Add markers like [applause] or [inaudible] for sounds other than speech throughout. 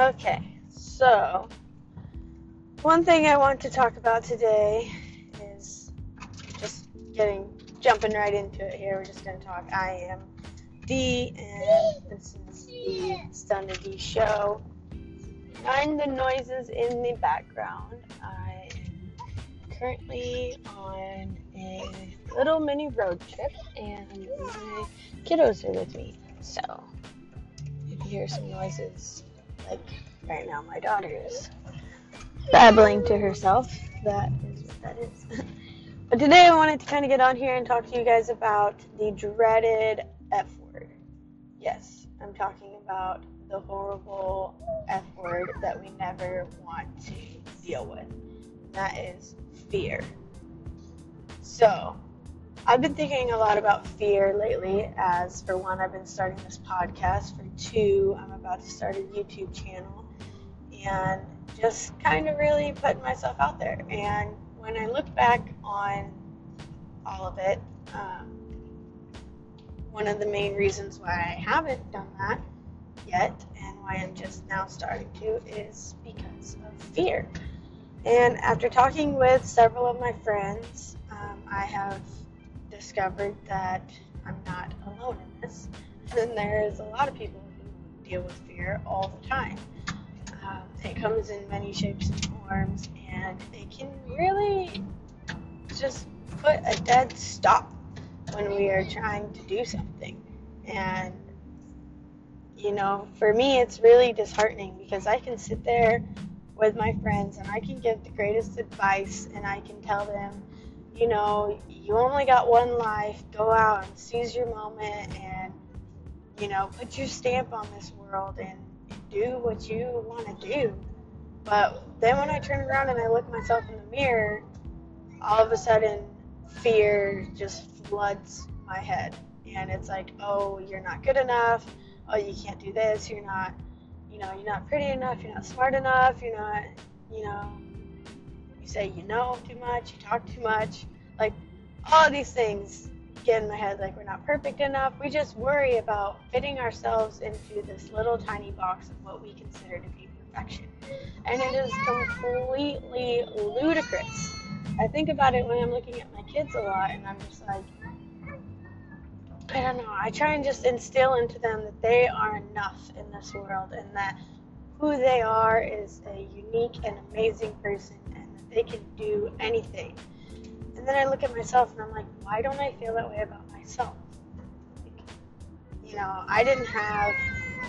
Okay, so one thing I want to talk about today is just getting jumping right into it here. We're just going to talk. I am D, and this is the Stun D show. Mind the noises in the background. I am currently on a little mini road trip, and my kiddos are with me. So if you hear some noises, like right now, my daughter is babbling to herself. That is what that is. [laughs] but today I wanted to kind of get on here and talk to you guys about the dreaded F word. Yes, I'm talking about the horrible F word that we never want to deal with. That is fear. So, I've been thinking a lot about fear lately, as for one, I've been starting this podcast. For two, I'm about to start a YouTube channel. And just kind of really putting myself out there. And when I look back on all of it, um, one of the main reasons why I haven't done that yet and why I'm just now starting to is because of fear. And after talking with several of my friends, um, I have discovered that I'm not alone in this. And there's a lot of people who deal with fear all the time. Um, it comes in many shapes and forms, and it can really just put a dead stop when we are trying to do something. And, you know, for me, it's really disheartening because I can sit there with my friends and I can give the greatest advice and I can tell them, you know, you only got one life, go out and seize your moment and, you know, put your stamp on this world and do what you want to do. But then when I turn around and I look myself in the mirror, all of a sudden fear just floods my head. And it's like, oh, you're not good enough. Oh, you can't do this. You're not, you know, you're not pretty enough. You're not smart enough. You're not, you know, say you know too much. You talk too much. Like, all these things get in my head like we're not perfect enough. We just worry about fitting ourselves into this little tiny box of what we consider to be perfection. And it is completely ludicrous. I think about it when I'm looking at my kids a lot and I'm just like, I don't know. I try and just instill into them that they are enough in this world and that who they are is a unique and amazing person and they can do anything and then I look at myself and I'm like, why don't I feel that way about myself? Like, you know, I didn't have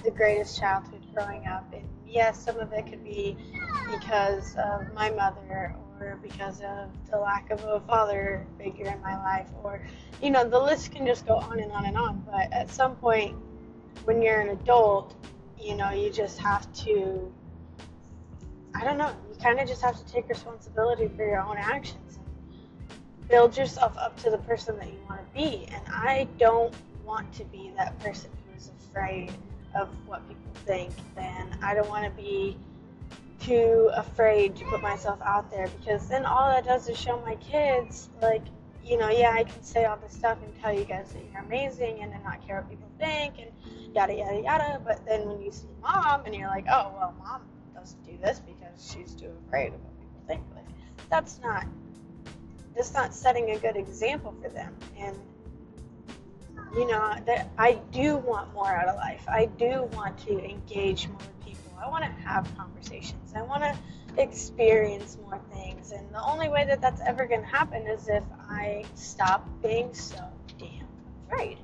the greatest childhood growing up. And yes, some of it could be because of my mother or because of the lack of a father figure in my life or, you know, the list can just go on and on and on. But at some point, when you're an adult, you know, you just have to, I don't know, kind of just have to take responsibility for your own actions build yourself up to the person that you want to be. And I don't want to be that person who is afraid of what people think. And I don't want to be too afraid to put myself out there because then all that does is show my kids, like, you know, yeah, I can say all this stuff and tell you guys that you're amazing and then not care what people think and yada, yada, yada. But then when you see mom and you're like, oh, well, mom doesn't do this because she's too afraid of what people think. That's not just not setting a good example for them. And you know, that I do want more out of life. I do want to engage more people. I want to have conversations. I want to experience more things. And the only way that that's ever going to happen is if I stop being so damn afraid.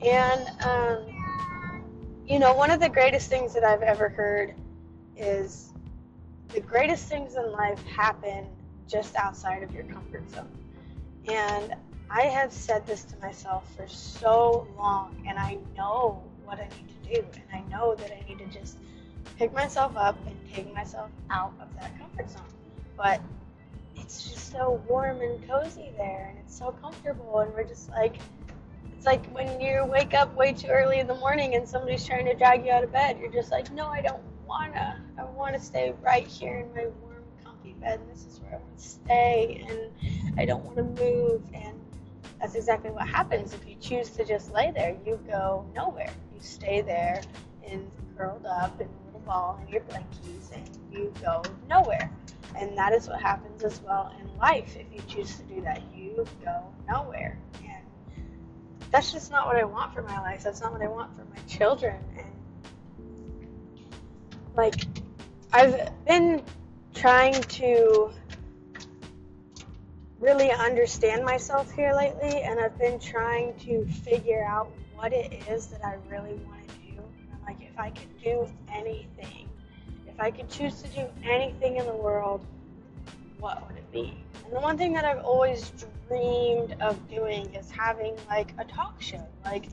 And, um, you know, one of the greatest things that I've ever heard is the greatest things in life happen just outside of your comfort zone. And I have said this to myself for so long, and I know what I need to do, and I know that I need to just pick myself up and take myself out of that comfort zone. But it's just so warm and cozy there, and it's so comfortable, and we're just like, it's like when you wake up way too early in the morning and somebody's trying to drag you out of bed, you're just like, no, I don't wanna. I wanna stay right here in my warm, comfy bed and this is where I want to stay and I don't want to move. And that's exactly what happens if you choose to just lay there. You go nowhere. You stay there and curled up in a little ball and your blankies and you go nowhere. And that is what happens as well in life. If you choose to do that, you go nowhere. And that's just not what I want for my life. That's not what I want for my children. And like, I've been trying to really understand myself here lately, and I've been trying to figure out what it is that I really want to do. Like, if I could do anything, if I could choose to do anything in the world, what would it be? And the one thing that I've always dreamed of doing is having like a talk show. Like,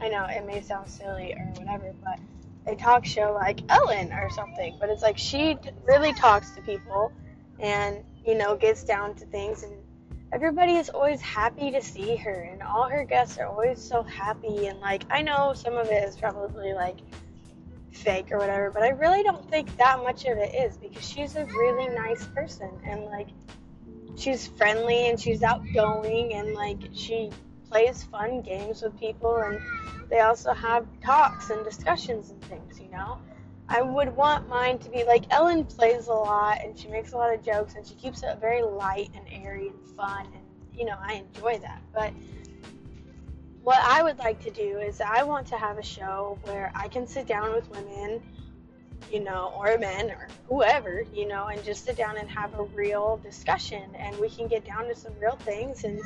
I know it may sound silly or whatever, but a talk show like Ellen or something. But it's like she really talks to people and, you know, gets down to things and everybody is always happy to see her and all her guests are always so happy and like I know some of it is probably like fake or whatever, but I really don't think that much of it is because she's a really nice person and like she's friendly and she's outgoing and like she plays fun games with people and they also have talks and discussions and things, you know. I would want mine to be like Ellen plays a lot and she makes a lot of jokes and she keeps it very light and airy and fun and you know I enjoy that. But what I would like to do is I want to have a show where I can sit down with women, you know, or men or whoever, you know, and just sit down and have a real discussion and we can get down to some real things and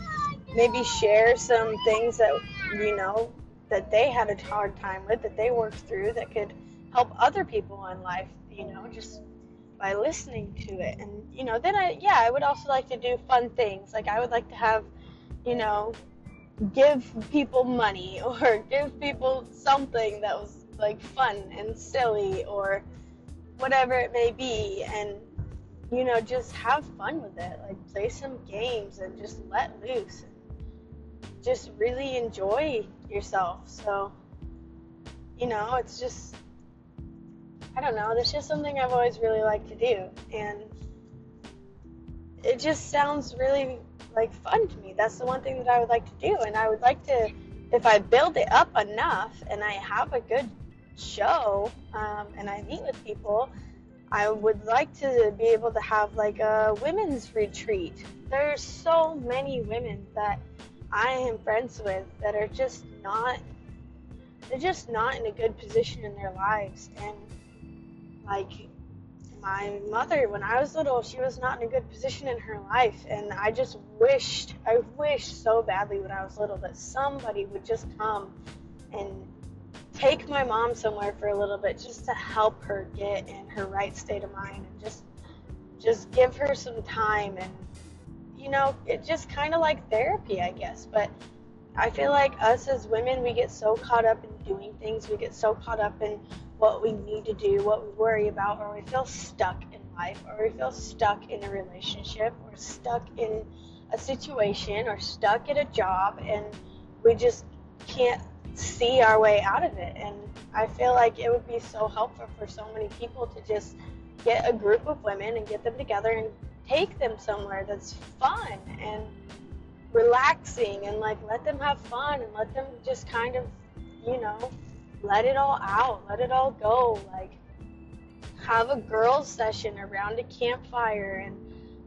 maybe share some things that you know that they had a hard time with that they worked through that could help other people in life, you know, just by listening to it. And, you know, then I, yeah, I would also like to do fun things. Like, I would like to have, you know, give people money [laughs] or give people something that was like fun and silly or whatever it may be. And, you know, just have fun with it. Like, play some games and just let loose. And just really enjoy yourself. So, you know, it's just I don't know. That's just something I've always really liked to do, and it just sounds really like fun to me. That's the one thing that I would like to do, and I would like to, if I build it up enough and I have a good show, um, and I meet with people, I would like to be able to have like a women's retreat. There's so many women that I am friends with that are just not they're just not in a good position in their lives and like my mother when I was little, she was not in a good position in her life and I just wished I wished so badly when I was little that somebody would just come and take my mom somewhere for a little bit just to help her get in her right state of mind and just just give her some time and you know, it just kind of like therapy, I guess, but I feel like us as women, we get so caught up in doing things, we get so caught up in what we need to do, what we worry about, or we feel stuck in life, or we feel stuck in a relationship, or stuck in a situation, or stuck at a job, and we just can't see our way out of it. And I feel like it would be so helpful for so many people to just get a group of women and get them together and take them somewhere that's fun and relaxing and like let them have fun and let them just kind of, you know, let it all out, let it all go. Like, have a girls' session around a campfire and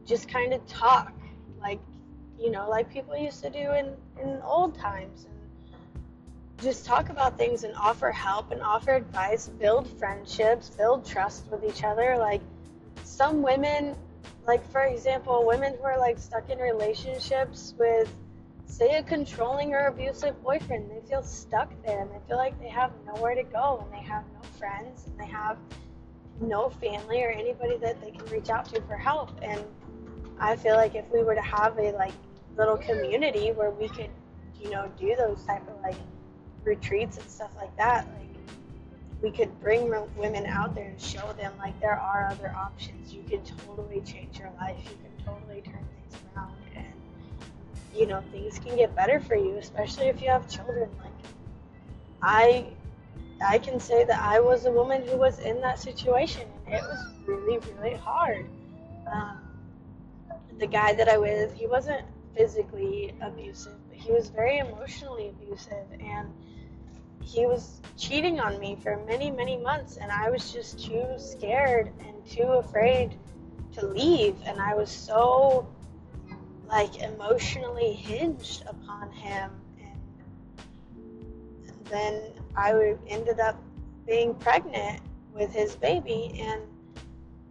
just kind of talk, like, you know, like people used to do in, in old times. Just talk about things and offer help and offer advice, build friendships, build trust with each other. Like, some women, like, for example, women who are like stuck in relationships with say a controlling or abusive boyfriend. They feel stuck there and they feel like they have nowhere to go and they have no friends and they have no family or anybody that they can reach out to for help. And I feel like if we were to have a like little community where we could, you know, do those type of like retreats and stuff like that, like we could bring women out there and show them like there are other options. You can totally change your life. You can totally turn things around and you know things can get better for you especially if you have children like i i can say that i was a woman who was in that situation and it was really really hard um, the guy that i was he wasn't physically abusive he was very emotionally abusive and he was cheating on me for many, many months, and I was just too scared and too afraid to leave. And I was so like emotionally hinged upon him. And then I ended up being pregnant with his baby, and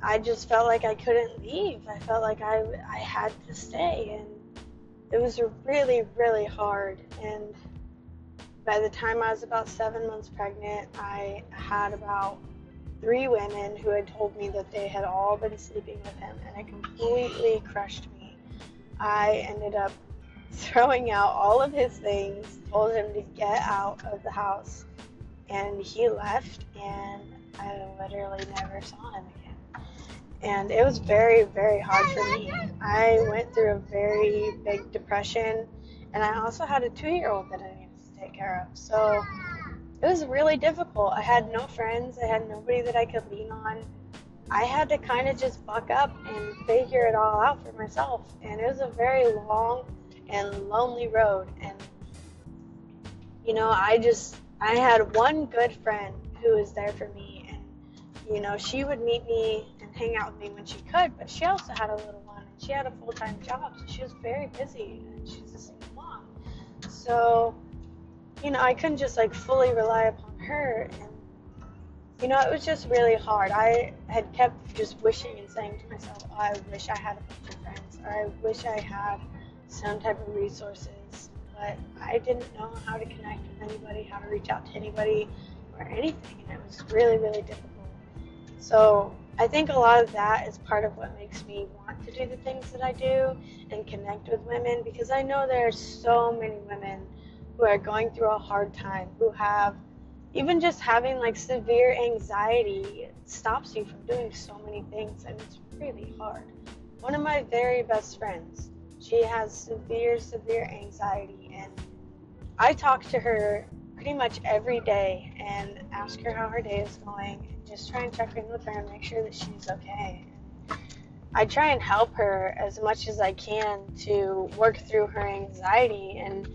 I just felt like I couldn't leave. I felt like I, I had to stay, and it was really, really hard. And by the time I was about seven months pregnant, I had about three women who had told me that they had all been sleeping with him, and it completely crushed me. I ended up [laughs] throwing out all of his things, told him to get out of the house, and he left, and I literally never saw him again. And it was very, very hard for me. I went through a very big depression, and I also had a two year old that I needed to take care of. So it was really difficult. I had no friends, I had nobody that I could lean on. I had to kind of just buck up and figure it all out for myself. And it was a very long and lonely road. And, you know, I just, I had one good friend who was there for me. And, you know, she would meet me hang out with me when she could, but she also had a little one and she had a full time job. So she was very busy and she's a single mom. So, you know, I couldn't just like fully rely upon her. And, you know, it was just really hard. I had kept just wishing and saying to myself, oh, I wish I had a bunch of friends, or I wish I had some type of resources. But I didn't know how to connect with anybody, how to reach out to anybody, or anything. And it was really, really difficult. So I think a lot of that is part of what makes me want to do the things that I do and connect with women because I know there are so many women who are going through a hard time, who have even just having like severe anxiety stops you from doing so many things and it's really hard. One of my very best friends, she has severe, severe anxiety and I talk to her pretty much every day and ask her how her day is going just try and check in with her and make sure that she's okay. I try and help her as much as I can to work through her anxiety and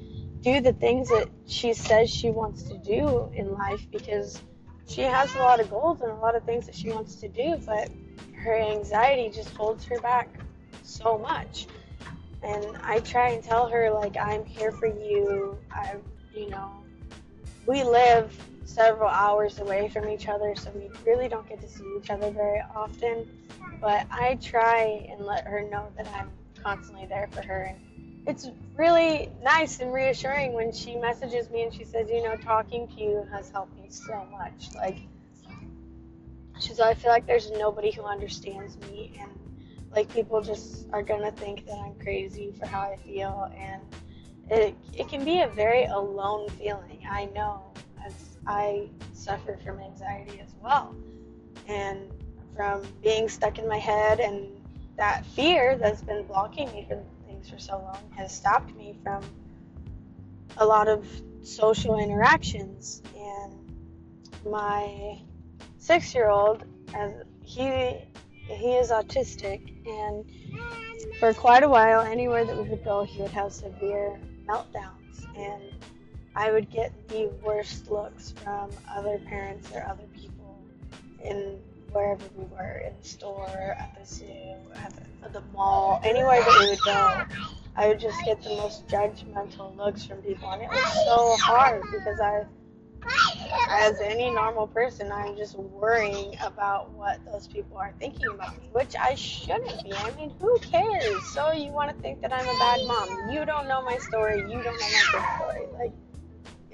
do the things that she says she wants to do in life because she has a lot of goals and a lot of things that she wants to do, but her anxiety just holds her back so much. And I try and tell her, like, I'm here for you. I, you know, we live several hours away from each other, so we really don't get to see each other very often. But I try and let her know that I'm constantly there for her. And it's really nice and reassuring when she messages me and she says, you know, talking to you has helped me so much. Like, she says, I feel like there's nobody who understands me, and like people just are gonna think that I'm crazy for how I feel, and it it can be a very alone feeling. I know, as I suffer from anxiety as well, and from being stuck in my head and that fear that's been blocking me from things for so long has stopped me from a lot of social interactions. And my six year old, as he he is autistic, and for quite a while, anywhere that we would go, he would have severe meltdowns, and I would get the worst looks from other parents or other people in wherever we were in the store, at the zoo, at the, at the mall, anywhere that we would go, I would just get the most judgmental looks from people, and it was so hard because I, as any normal person, I'm just worrying about what those people are thinking about me, which I shouldn't be. I mean, who cares? So you want to think that I'm a bad mom? You don't know my story. You don't know my story. Like,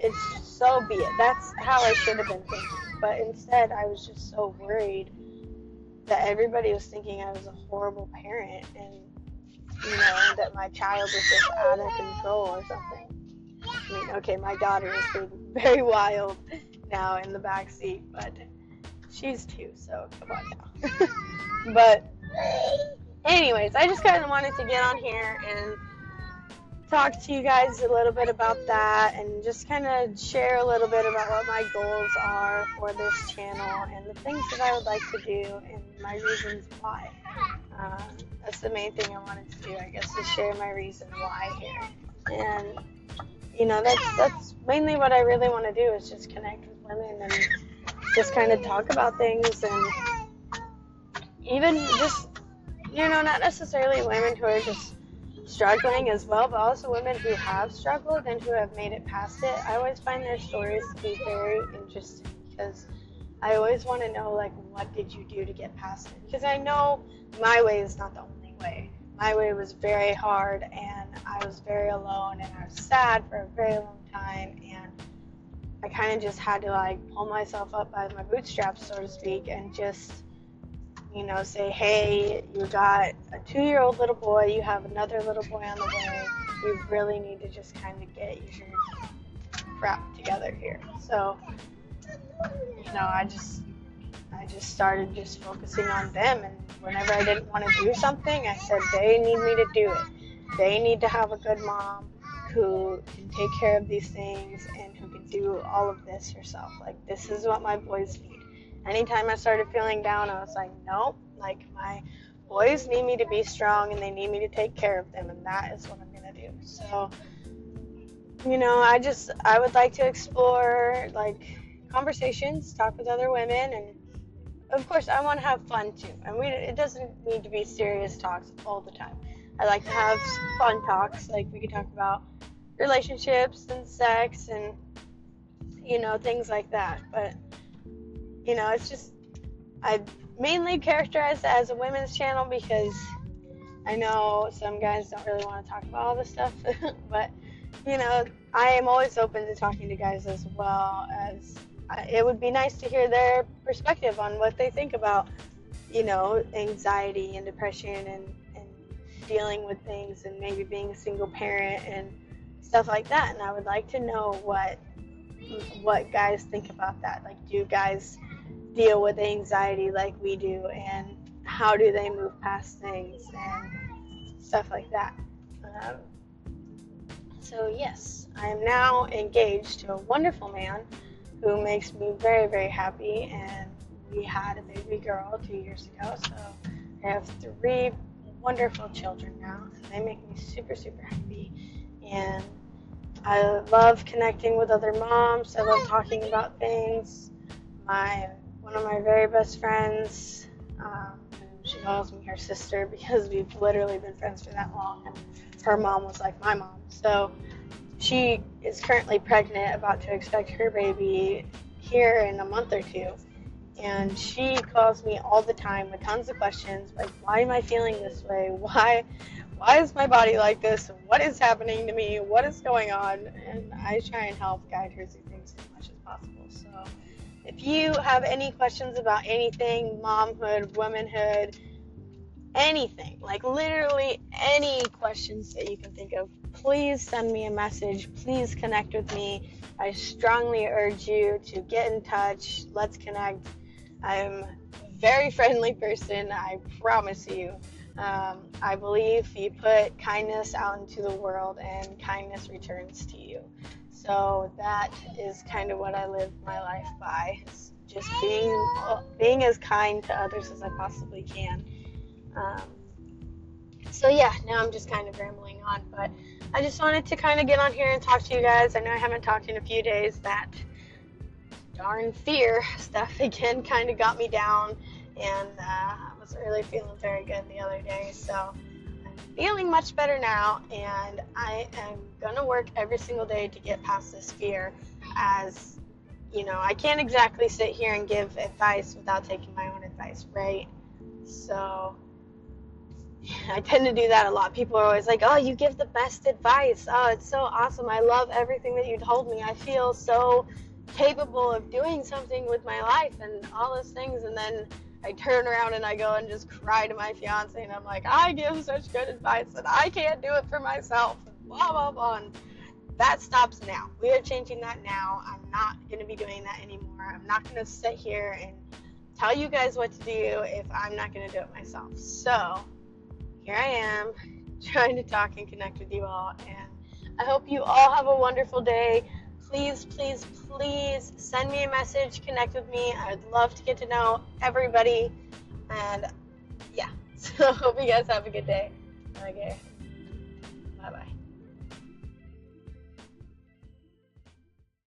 it's so be it. That's how I should have been thinking. But instead, I was just so worried that everybody was thinking I was a horrible parent and, you know, that my child was just out of control or something. I mean, okay, my daughter is being [laughs] very wild now in the back seat, but she's two, so come on now. [laughs] but, anyways, I just kind of wanted to get on here and talk to you guys a little bit about that and just kind of share a little bit about what my goals are for this channel and the things that I would like to do and my reasons why. Uh, that's the main thing I wanted to do, I guess, to share my reason why here. And you know, that's that's mainly what I really want to do is just connect with women and just kind of talk about things and even just you know, not necessarily women who are just struggling as well, but also women who have struggled and who have made it past it. I always find their stories to be very interesting because I always want to know like what did you do to get past it? Because I know my way is not the only way. My way was very hard and I was very alone and I was sad for a very long time and I kind of just had to like pull myself up by my bootstraps so to speak and just you know, say, hey, you got a two year old little boy, you have another little boy on the way, you really need to just kind of get your crap together here. So, you know, I just. I just started just focusing on them, and whenever I didn't want to do something, I said they need me to do it. They need to have a good mom who can take care of these things and who can do all of this herself. Like this is what my boys need anytime I started feeling down, I was like, nope, like my boys need me to be strong and they need me to take care of them, and that is what I'm gonna do. So, you know, I just I would like to explore like conversations, talk with other women, and of course I want to have fun too. And we it doesn't need to be serious talks all the time. I like to have fun talks, like we could talk about relationships and sex and you know things like that, but you know, it's just I mainly characterize it as a women's channel because I know some guys don't really want to talk about all this stuff, [laughs] but you know, I am always open to talking to guys as well as uh, it would be nice to hear their perspective on what they think about, you know, anxiety and depression and, and dealing with things and maybe being a single parent and stuff like that. And I would like to know what what guys think about that. Like, do guys deal with anxiety like we do and how do they move past things and stuff like that. Um, so, yes, I am now engaged to a wonderful man who makes me very, very happy. And we had a baby girl two years ago. So, I have three wonderful children now. And they make me super, super happy. And I love connecting with other moms. I love talking about things. My one of my very best friends. Um, she calls me her sister because we've literally been friends for that long. And her mom was like my mom. So she is currently pregnant, about to expect her baby here in a month or two. And she calls me all the time with tons of questions like, why am I feeling this way? Why, why is my body like this? What is happening to me? What is going on? And I try and help guide her through things as much as possible. So if you have any questions about anything, momhood, womanhood, anything, like literally any questions that you can think of, please send me a message. Please connect with me. I strongly urge you to get in touch. Let's connect. I'm a very friendly person, I promise you. Um, I believe you put kindness out into the world and kindness returns to you. So that is kind of what I live my life by. just being being as kind to others as I possibly can. Um, so yeah, now I'm just kind of rambling on, but I just wanted to kind of get on here and talk to you guys. I know I haven't talked in a few days. That darn fear stuff [laughs] again kind of got me down, and uh, I wasn't really feeling very good the other day. So feeling much better now, and I am gonna work every single day to get past this fear. As you know, I can't exactly sit here and give advice without taking my own advice, right? So [laughs] I tend to do that a lot. People are always like, "Oh, you give the best advice. Oh, it's so awesome. I love everything that you told me. I feel so capable of doing something with my life and all those things." And then I turn around and I go and just cry to my fiance, and I'm like, I give such good advice and I can't do it for myself, blah blah blah. And that stops now. We are changing that now. I'm not going to be doing that anymore. I'm not going to sit here and tell you guys what to do if I'm not going to do it myself. So here I am, [laughs] trying to talk and connect with you all, and I hope you all have a wonderful day please, please, please send me a message, connect with me. I'd love to get to know everybody. And yeah, [laughs] so hope you guys have a good day. Okay. Bye bye.